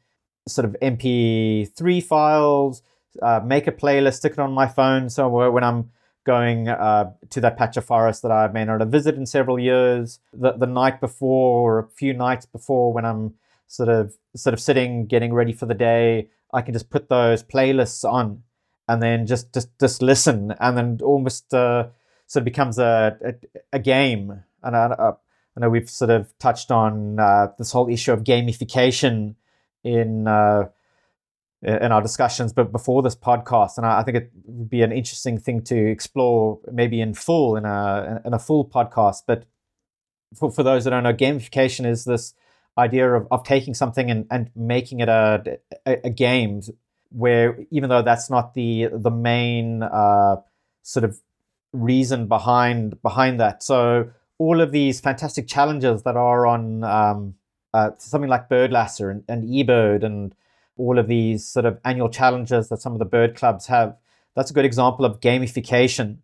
sort of MP3 files, uh, make a playlist, stick it on my phone. So when I'm going uh, to that patch of forest that I may not have visited in several years. The the night before or a few nights before when I'm sort of sort of sitting getting ready for the day, I can just put those playlists on and then just just just listen and then almost uh, sort of becomes a a, a game. And I, uh, I, know we've sort of touched on uh, this whole issue of gamification in uh, in our discussions, but before this podcast, and I, I, think it would be an interesting thing to explore, maybe in full in a in a full podcast. But for, for those that don't know, gamification is this idea of, of taking something and, and making it a, a, a game where even though that's not the the main uh, sort of reason behind behind that. So all of these fantastic challenges that are on um, uh, something like BirdLasser and, and eBird and all of these sort of annual challenges that some of the bird clubs have. That's a good example of gamification.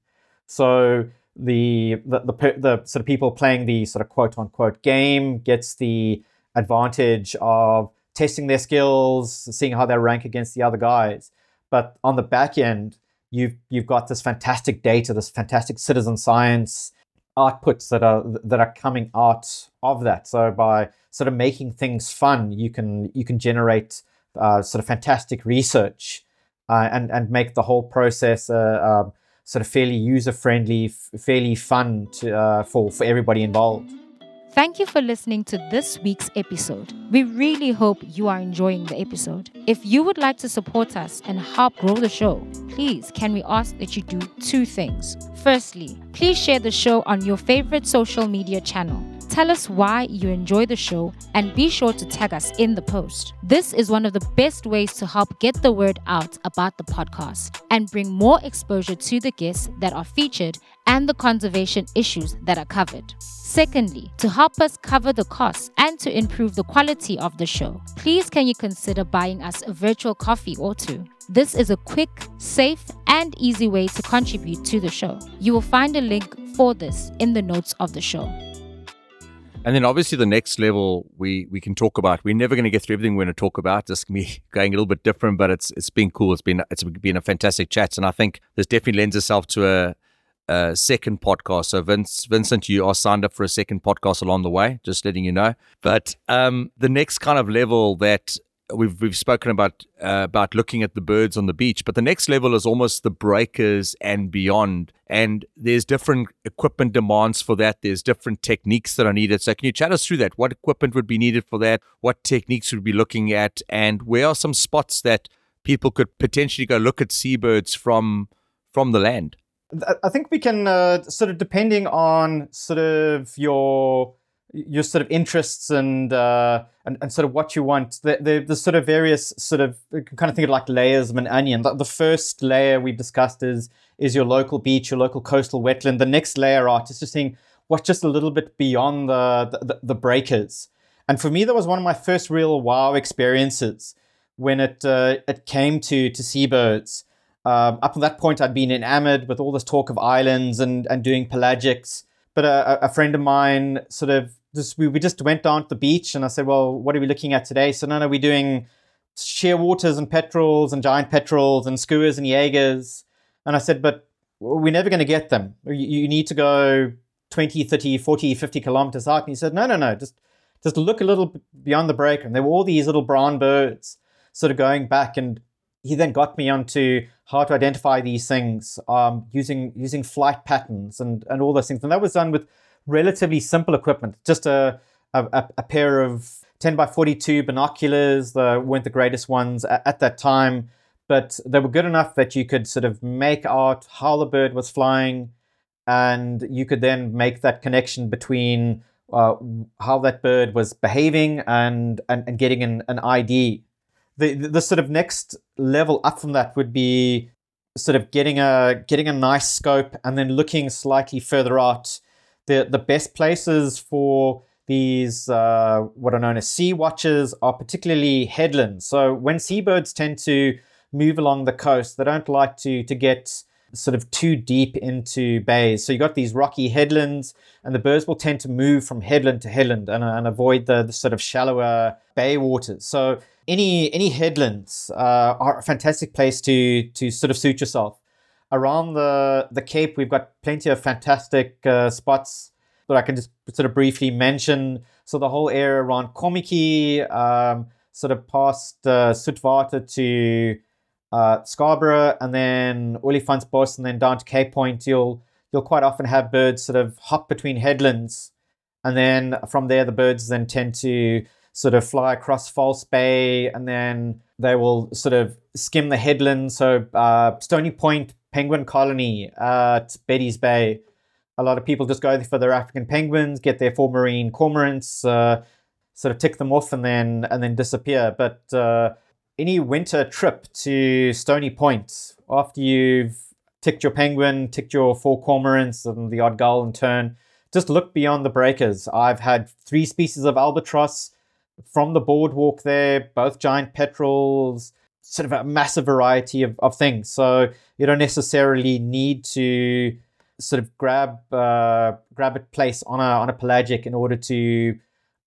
So the the, the, the sort of people playing the sort of quote unquote game gets the advantage of testing their skills, seeing how they rank against the other guys. But on the back end, you've you've got this fantastic data, this fantastic citizen science outputs that are that are coming out of that. So by sort of making things fun, you can you can generate uh, sort of fantastic research uh, and and make the whole process uh, um, sort of fairly user friendly, f- fairly fun to, uh, for for everybody involved. Thank you for listening to this week's episode. We really hope you are enjoying the episode. If you would like to support us and help grow the show, please can we ask that you do two things. Firstly, please share the show on your favorite social media channel. Tell us why you enjoy the show and be sure to tag us in the post. This is one of the best ways to help get the word out about the podcast and bring more exposure to the guests that are featured and the conservation issues that are covered. Secondly, to help us cover the costs and to improve the quality of the show, please can you consider buying us a virtual coffee or two? This is a quick, safe, and easy way to contribute to the show. You will find a link for this in the notes of the show. And then obviously the next level we we can talk about. We're never going to get through everything we're going to talk about. Just me going a little bit different, but it's it's been cool. It's been it's been a fantastic chat, and I think this definitely lends itself to a second podcast. So, Vince, Vincent, you are signed up for a second podcast along the way. Just letting you know. But um, the next kind of level that we've we've spoken about uh, about looking at the birds on the beach, but the next level is almost the breakers and beyond. And there's different equipment demands for that. There's different techniques that are needed. So, can you chat us through that? What equipment would be needed for that? What techniques would be looking at? And where are some spots that people could potentially go look at seabirds from from the land? I think we can uh, sort of depending on sort of your your sort of interests and uh, and, and sort of what you want. The, the, the sort of various sort of kind of think of like layers of an onion. The, the first layer we've discussed is is your local beach, your local coastal wetland. The next layer out is just seeing what's just a little bit beyond the, the, the breakers. And for me, that was one of my first real wow experiences when it uh, it came to to seabirds um, up to that point, I'd been enamored with all this talk of islands and, and doing pelagics. But a, a friend of mine sort of just, we, we just went down to the beach and I said, well, what are we looking at today? So, no, no, we're doing shearwaters and petrels and giant petrels and skuas and jaegers. And I said, but we're never going to get them. You, you need to go 20, 30, 40, 50 kilometers out. And he said, no, no, no, just, just look a little beyond the break. And there were all these little brown birds sort of going back. And he then got me onto how to identify these things um, using using flight patterns and, and all those things. And that was done with relatively simple equipment, just a, a, a pair of 10 by 42 binoculars. They weren't the greatest ones at, at, that time, but they were good enough that you could sort of make out how the bird was flying, and you could then make that connection between uh, how that bird was behaving and, and, and getting an, an ID the, the sort of next level up from that would be sort of getting a getting a nice scope and then looking slightly further out. The the best places for these uh, what are known as sea watches are particularly headlands. So when seabirds tend to move along the coast, they don't like to to get sort of too deep into bays. So you got these rocky headlands, and the birds will tend to move from headland to headland and, and avoid the, the sort of shallower bay waters. So any any headlands uh, are a fantastic place to to sort of suit yourself. around the the Cape, we've got plenty of fantastic uh, spots that I can just sort of briefly mention. So the whole area around Kommetjie, um, sort of past uh, Soetwater to uh, Scarborough, and then Olifantsbos, and then down to Cape Point, you'll you'll quite often have birds sort of hop between headlands, and then from there the birds then tend to sort of fly across False Bay, and then they will sort of skim the headland. So uh, Stony Point Penguin Colony at Betty's Bay. A lot of people just go there for their African penguins, get their four marine cormorants, uh, sort of tick them off, and then and then disappear. But uh, any winter trip to Stony Point after you've ticked your penguin, ticked your four cormorants, and the odd gull in tern, just look beyond the breakers. I've had three species of albatross from the boardwalk there, both giant petrels, sort of a massive variety of, of things. So you don't necessarily need to sort of grab uh, grab a place on a on a pelagic in order to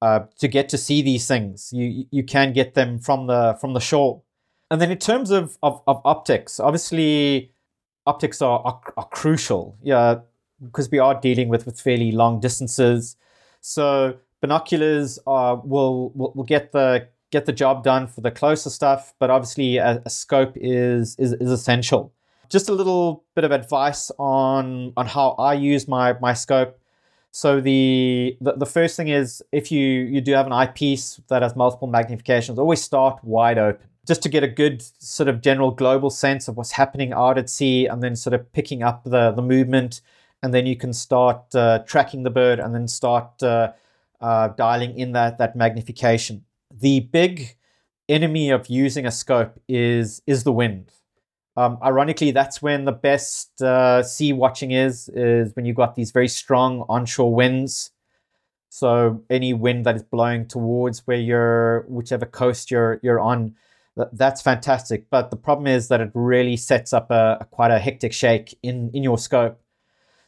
uh, to get to see these things. You you can get them from the from the shore. And then in terms of of, of optics, obviously optics are, are, are crucial. Yeah, because we are dealing with with fairly long distances. So binoculars are will will, will get the get the job done for the closer stuff, but obviously a, a scope is, is is essential. Just a little bit of advice on on how I use my my scope. So the, the the first thing is if you you do have an eyepiece that has multiple magnifications, always start wide open just to get a good sort of general global sense of what's happening out at sea, and then sort of picking up the the movement, and then you can start uh, tracking the bird, and then start uh, uh, dialing in that that magnification. The big enemy of using a scope is is the wind. Um, ironically, that's when the best uh, sea watching is is when you've got these very strong onshore winds. So any wind that is blowing towards where you're, whichever coast you're you're on, that's fantastic. But the problem is that it really sets up a, a quite a hectic shake in in your scope.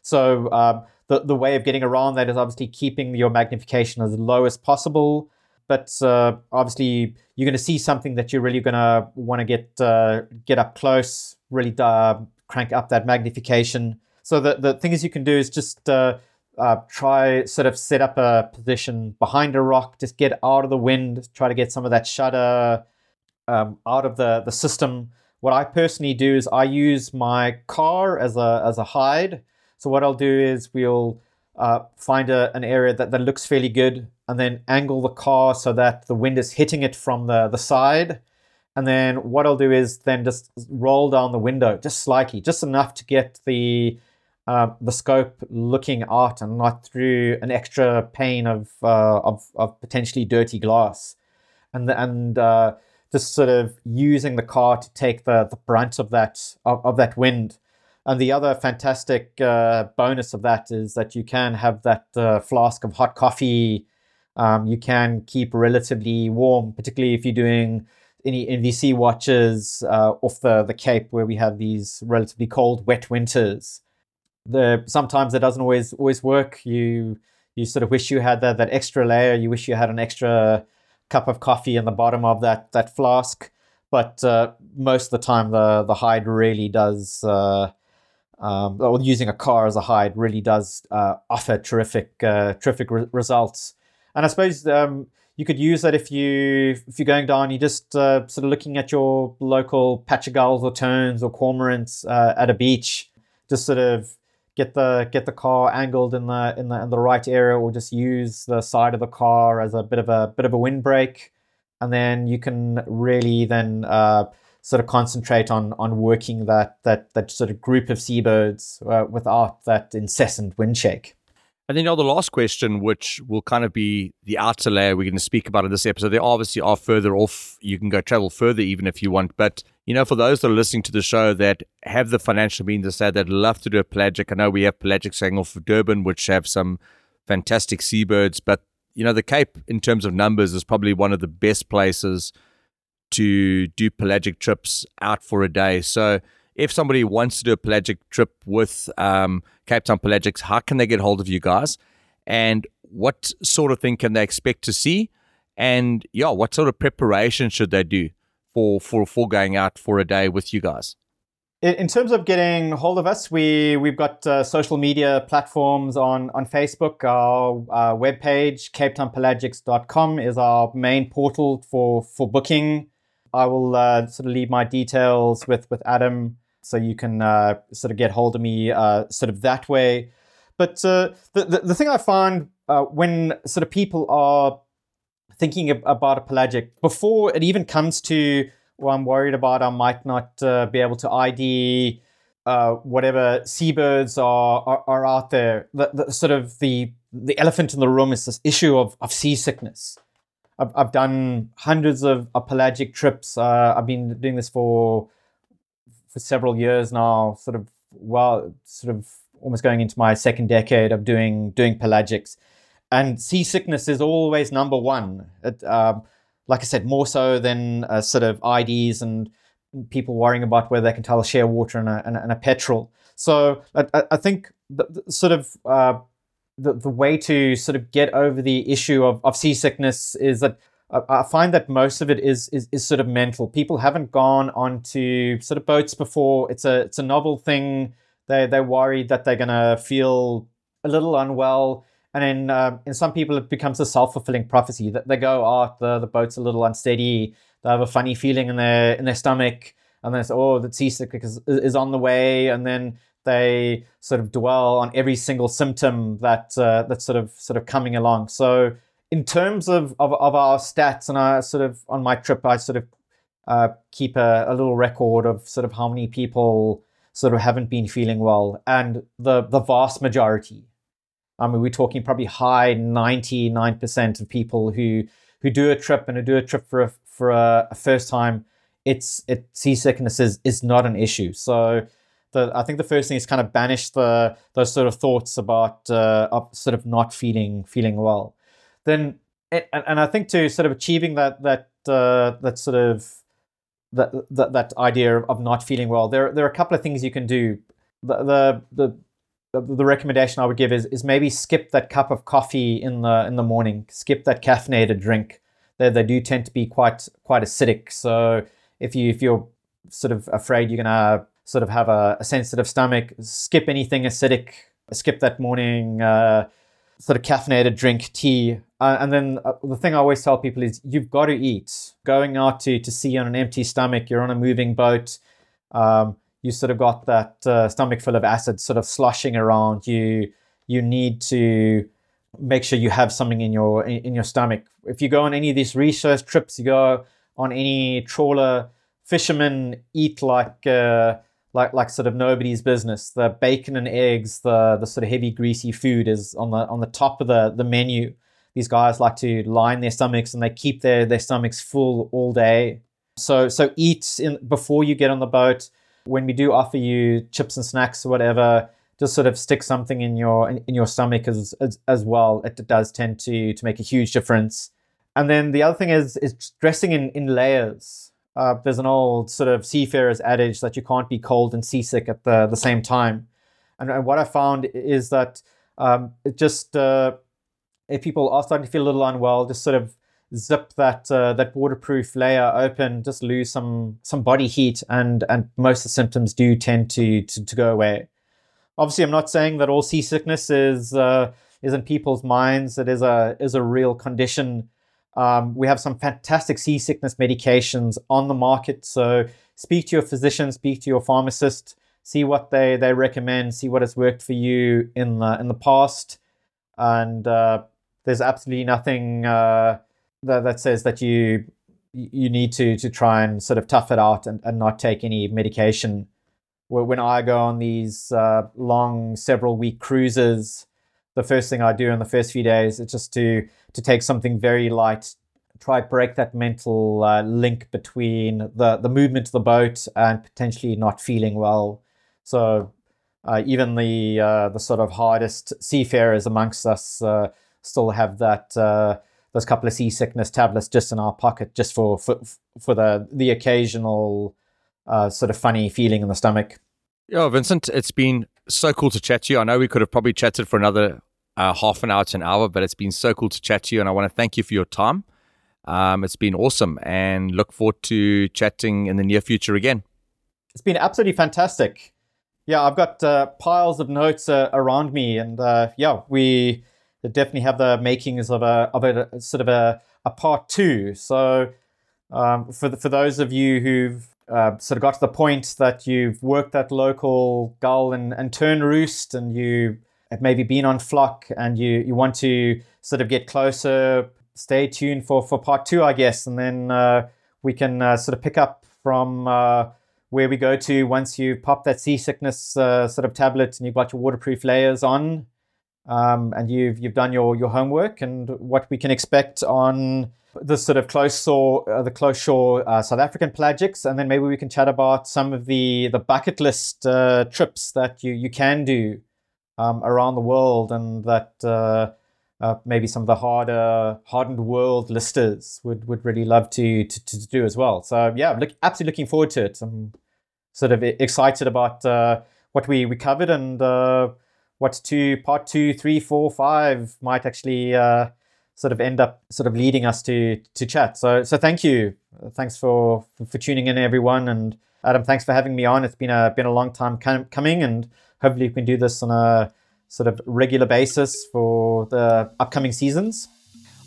So um, the, the way of getting around that is obviously keeping your magnification as low as possible. But uh, obviously, you're going to see something that you're really going to want to get uh, get up close, really uh, crank up that magnification. So the, the thing is you can do is just uh, uh, try sort of set up a position behind a rock, just get out of the wind, try to get some of that shutter um, out of the, the system. What I personally do is I use my car as a as a hide so what I'll do is we'll uh, find a, an area that, that looks fairly good and then angle the car so that the wind is hitting it from the, the side. And then what I'll do is then just roll down the window just slightly, just enough to get the uh, the scope looking out and not through an extra pane of uh, of, of potentially dirty glass, and and uh, just sort of using the car to take the, the brunt of that of, of that wind. And the other fantastic uh, bonus of that is that you can have that uh, flask of hot coffee. Um, you can keep relatively warm, particularly if you're doing any NVC watches uh, off the, the Cape where we have these relatively cold, wet winters. The sometimes it doesn't always always work. You you sort of wish you had that, that extra layer. You wish you had an extra cup of coffee in the bottom of that that flask. But uh, most of the time, the the hide really does uh, um, or using a car as a hide really does uh, offer terrific, uh, terrific re- results. And I suppose um, you could use that if you if you're going down, you're just uh, sort of looking at your local patch of gulls or terns or cormorants uh, at a beach. Just sort of get the get the car angled in the in the in the right area, or just use the side of the car as a bit of a bit of a windbreak, and then you can really then uh, sort of concentrate on on working that that that sort of group of seabirds uh, without that incessant wind shake. And then you know, the last question, which will kind of be the outer layer we're going to speak about in this episode, they obviously are further off. You can go travel further even if you want. But, you know, for those that are listening to the show that have the financial means to say they'd love to do a pelagic, I know we have pelagic saying off of Durban, which have some fantastic seabirds. But, you know, the Cape, in terms of numbers, is probably one of the best places – to do pelagic trips out for a day. So if somebody wants to do a pelagic trip with um, Cape Town Pelagics, how can they get hold of you guys? And what sort of thing can they expect to see? And yeah, what sort of preparation should they do for for for going out for a day with you guys? In terms of getting hold of us, we we've got uh, social media platforms on on Facebook. Our uh, webpage, capetownpelagics.com, is our main portal for for booking. I will uh, sort of leave my details with with Adam, so you can uh, sort of get hold of me uh, sort of that way. But uh, the, the, the thing I find uh, when sort of people are thinking about a pelagic before it even comes to well, I'm worried about I might not uh, be able to ID whatever seabirds are, are, are out there. The, the, sort of the the elephant in the room is this issue of, of seasickness. I've, I've done hundreds of, of pelagic trips. Uh, I've been doing this for for several years now. Sort of well, sort of almost going into my second decade of doing doing pelagics, and seasickness is always number one. It, um, like I said, more so than uh, sort of IDs and people worrying about whether they can tell a shearwater and a, and and a petrel. So I, I think the, the sort of uh, the, the way to sort of get over the issue of, of seasickness is that I find that most of it is, is is sort of mental. People haven't gone onto sort of boats before. It's a it's a novel thing. They they're worried that they're gonna feel a little unwell and then uh, in some people, it becomes a self fulfilling prophecy that they go, oh, the, the boat's a little unsteady. They have a funny feeling in their in their stomach, and then it's oh, the seasickness is, is on the way, and then they sort of dwell on every single symptom that uh, that's sort of sort of coming along. So in terms of, of, of our stats, and I sort of on my trip, I sort of uh, keep a, a little record of sort of how many people sort of haven't been feeling well, and the the vast majority I mean, we're talking probably high 99% of people who who do a trip and who do a trip for a, for a, a first time, it's it seasickness is, is not an issue. So the, I think the first thing is kind of banish the those sort of thoughts about uh, sort of not feeling feeling well. Then and, and I think to sort of achieving that that uh, that sort of that, that that idea of not feeling well, there there are a couple of things you can do. The the, the the, the recommendation I would give is is maybe skip that cup of coffee in the in the morning. Skip that caffeinated drink. They they do tend to be quite quite acidic. So if you if you're sort of afraid you're gonna sort of have a, a sensitive stomach, skip anything acidic. Skip that morning uh, sort of caffeinated drink, tea. Uh, and then uh, the thing I always tell people is you've got to eat. Going out to, to sea on an empty stomach, you're on a moving boat. Um, you sort of got that uh, stomach full of acid sort of sloshing around. You you need to make sure you have something in your in, your stomach. If you go on any of these research trips, you go on any trawler, fishermen eat like uh, like like sort of nobody's business. The bacon and eggs, the the sort of heavy greasy food is on the on the top of the the menu. These guys like to line their stomachs and they keep their their stomachs full all day. So so eat in before you get on the boat when we do offer you chips and snacks or whatever, just sort of stick something in your in, in your stomach as, as, as well. It does tend to to make a huge difference. And then the other thing is is dressing in in layers. Uh, there's an old sort of seafarer's adage that you can't be cold and seasick at the the same time. And, and what I found is that um, it just uh, if people are starting to feel a little unwell, just sort of zip that uh, that waterproof layer open, just lose some some body heat, and and most of the symptoms do tend to to, to go away. Obviously, I'm not saying that all seasickness is uh, is in people's minds. It is a is a real condition. Um, we have some fantastic seasickness medications on the market. So speak to your physician, speak to your pharmacist, see what they, they recommend, see what has worked for you in the in the past, and uh, there's absolutely nothing uh, that, that says that you you need to to try and sort of tough it out and, and not take any medication. When I go on these uh, long several week cruises, the first thing I do in the first few days is just to to take something very light, try break that mental uh, link between the the movement of the boat and potentially not feeling well. So uh, even the uh, the sort of hardest seafarers amongst us uh, still have that uh, those couple of seasickness tablets just in our pocket, just for for, for the the occasional uh, sort of funny feeling in the stomach. Yeah, Vincent, it's been so cool to chat to you. I know we could have probably chatted for another uh, half an hour to an hour, but it's been so cool to chat to you, and I want to thank you for your time. Um, it's been awesome, and look forward to chatting in the near future again. It's been absolutely fantastic. Yeah, I've got uh, piles of notes uh, around me, and uh, yeah, we definitely have the makings of a of a sort of a, a part two. So, um, for the, for those of you who've uh, sort of got to the point that you've worked that local gull and, and tern roost, and you have maybe been on flock, and you you want to sort of get closer, stay tuned for for part two, I guess, and then uh, we can uh, sort of pick up from where we go to once you pop that seasickness uh, sort of tablet and you've got your waterproof layers on um, and you've you've done your your homework and what we can expect on the sort of close shore uh, the close shore uh, South African pelagics. And then maybe we can chat about some of the the bucket list uh, trips that you you can do um, around the world and that uh, uh, maybe some of the harder hardened world listers would would really love to to, to do as well. So yeah look absolutely looking forward to it. I'm, sort of excited about uh, what we, we covered and what two part two, three, four, five might actually uh, sort of end up sort of leading us to to chat. So so thank you, thanks for for tuning in, everyone, and Adam, thanks for having me on. It's been a been a long time coming, and hopefully we can do this on a sort of regular basis for the upcoming seasons.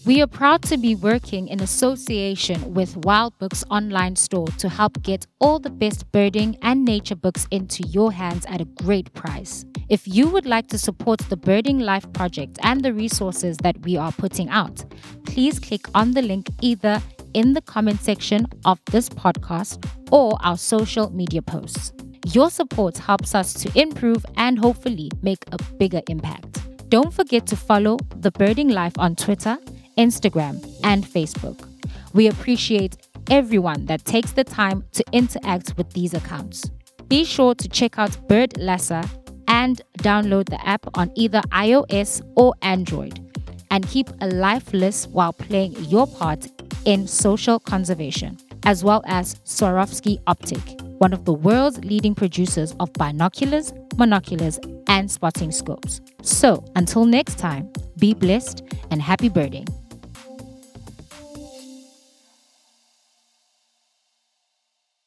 We are proud to be working in association with Wild Books online store to help get all the best birding and nature books into your hands at a great price. If you would like to support the Birding Life project and the resources that we are putting out, please click on the link either in the comment section of this podcast or our social media posts. Your support helps us to improve and hopefully make a bigger impact. Don't forget to follow The Birding Life on Twitter Instagram, and Facebook. We appreciate everyone that takes the time to interact with these accounts. Be sure to check out BirdLasser and download the app on either iOS or Android and keep a life list while playing your part in social conservation, as well as Swarovski Optik, one of the world's leading producers of binoculars, monoculars, and spotting scopes. So, until next time, be blessed and happy birding.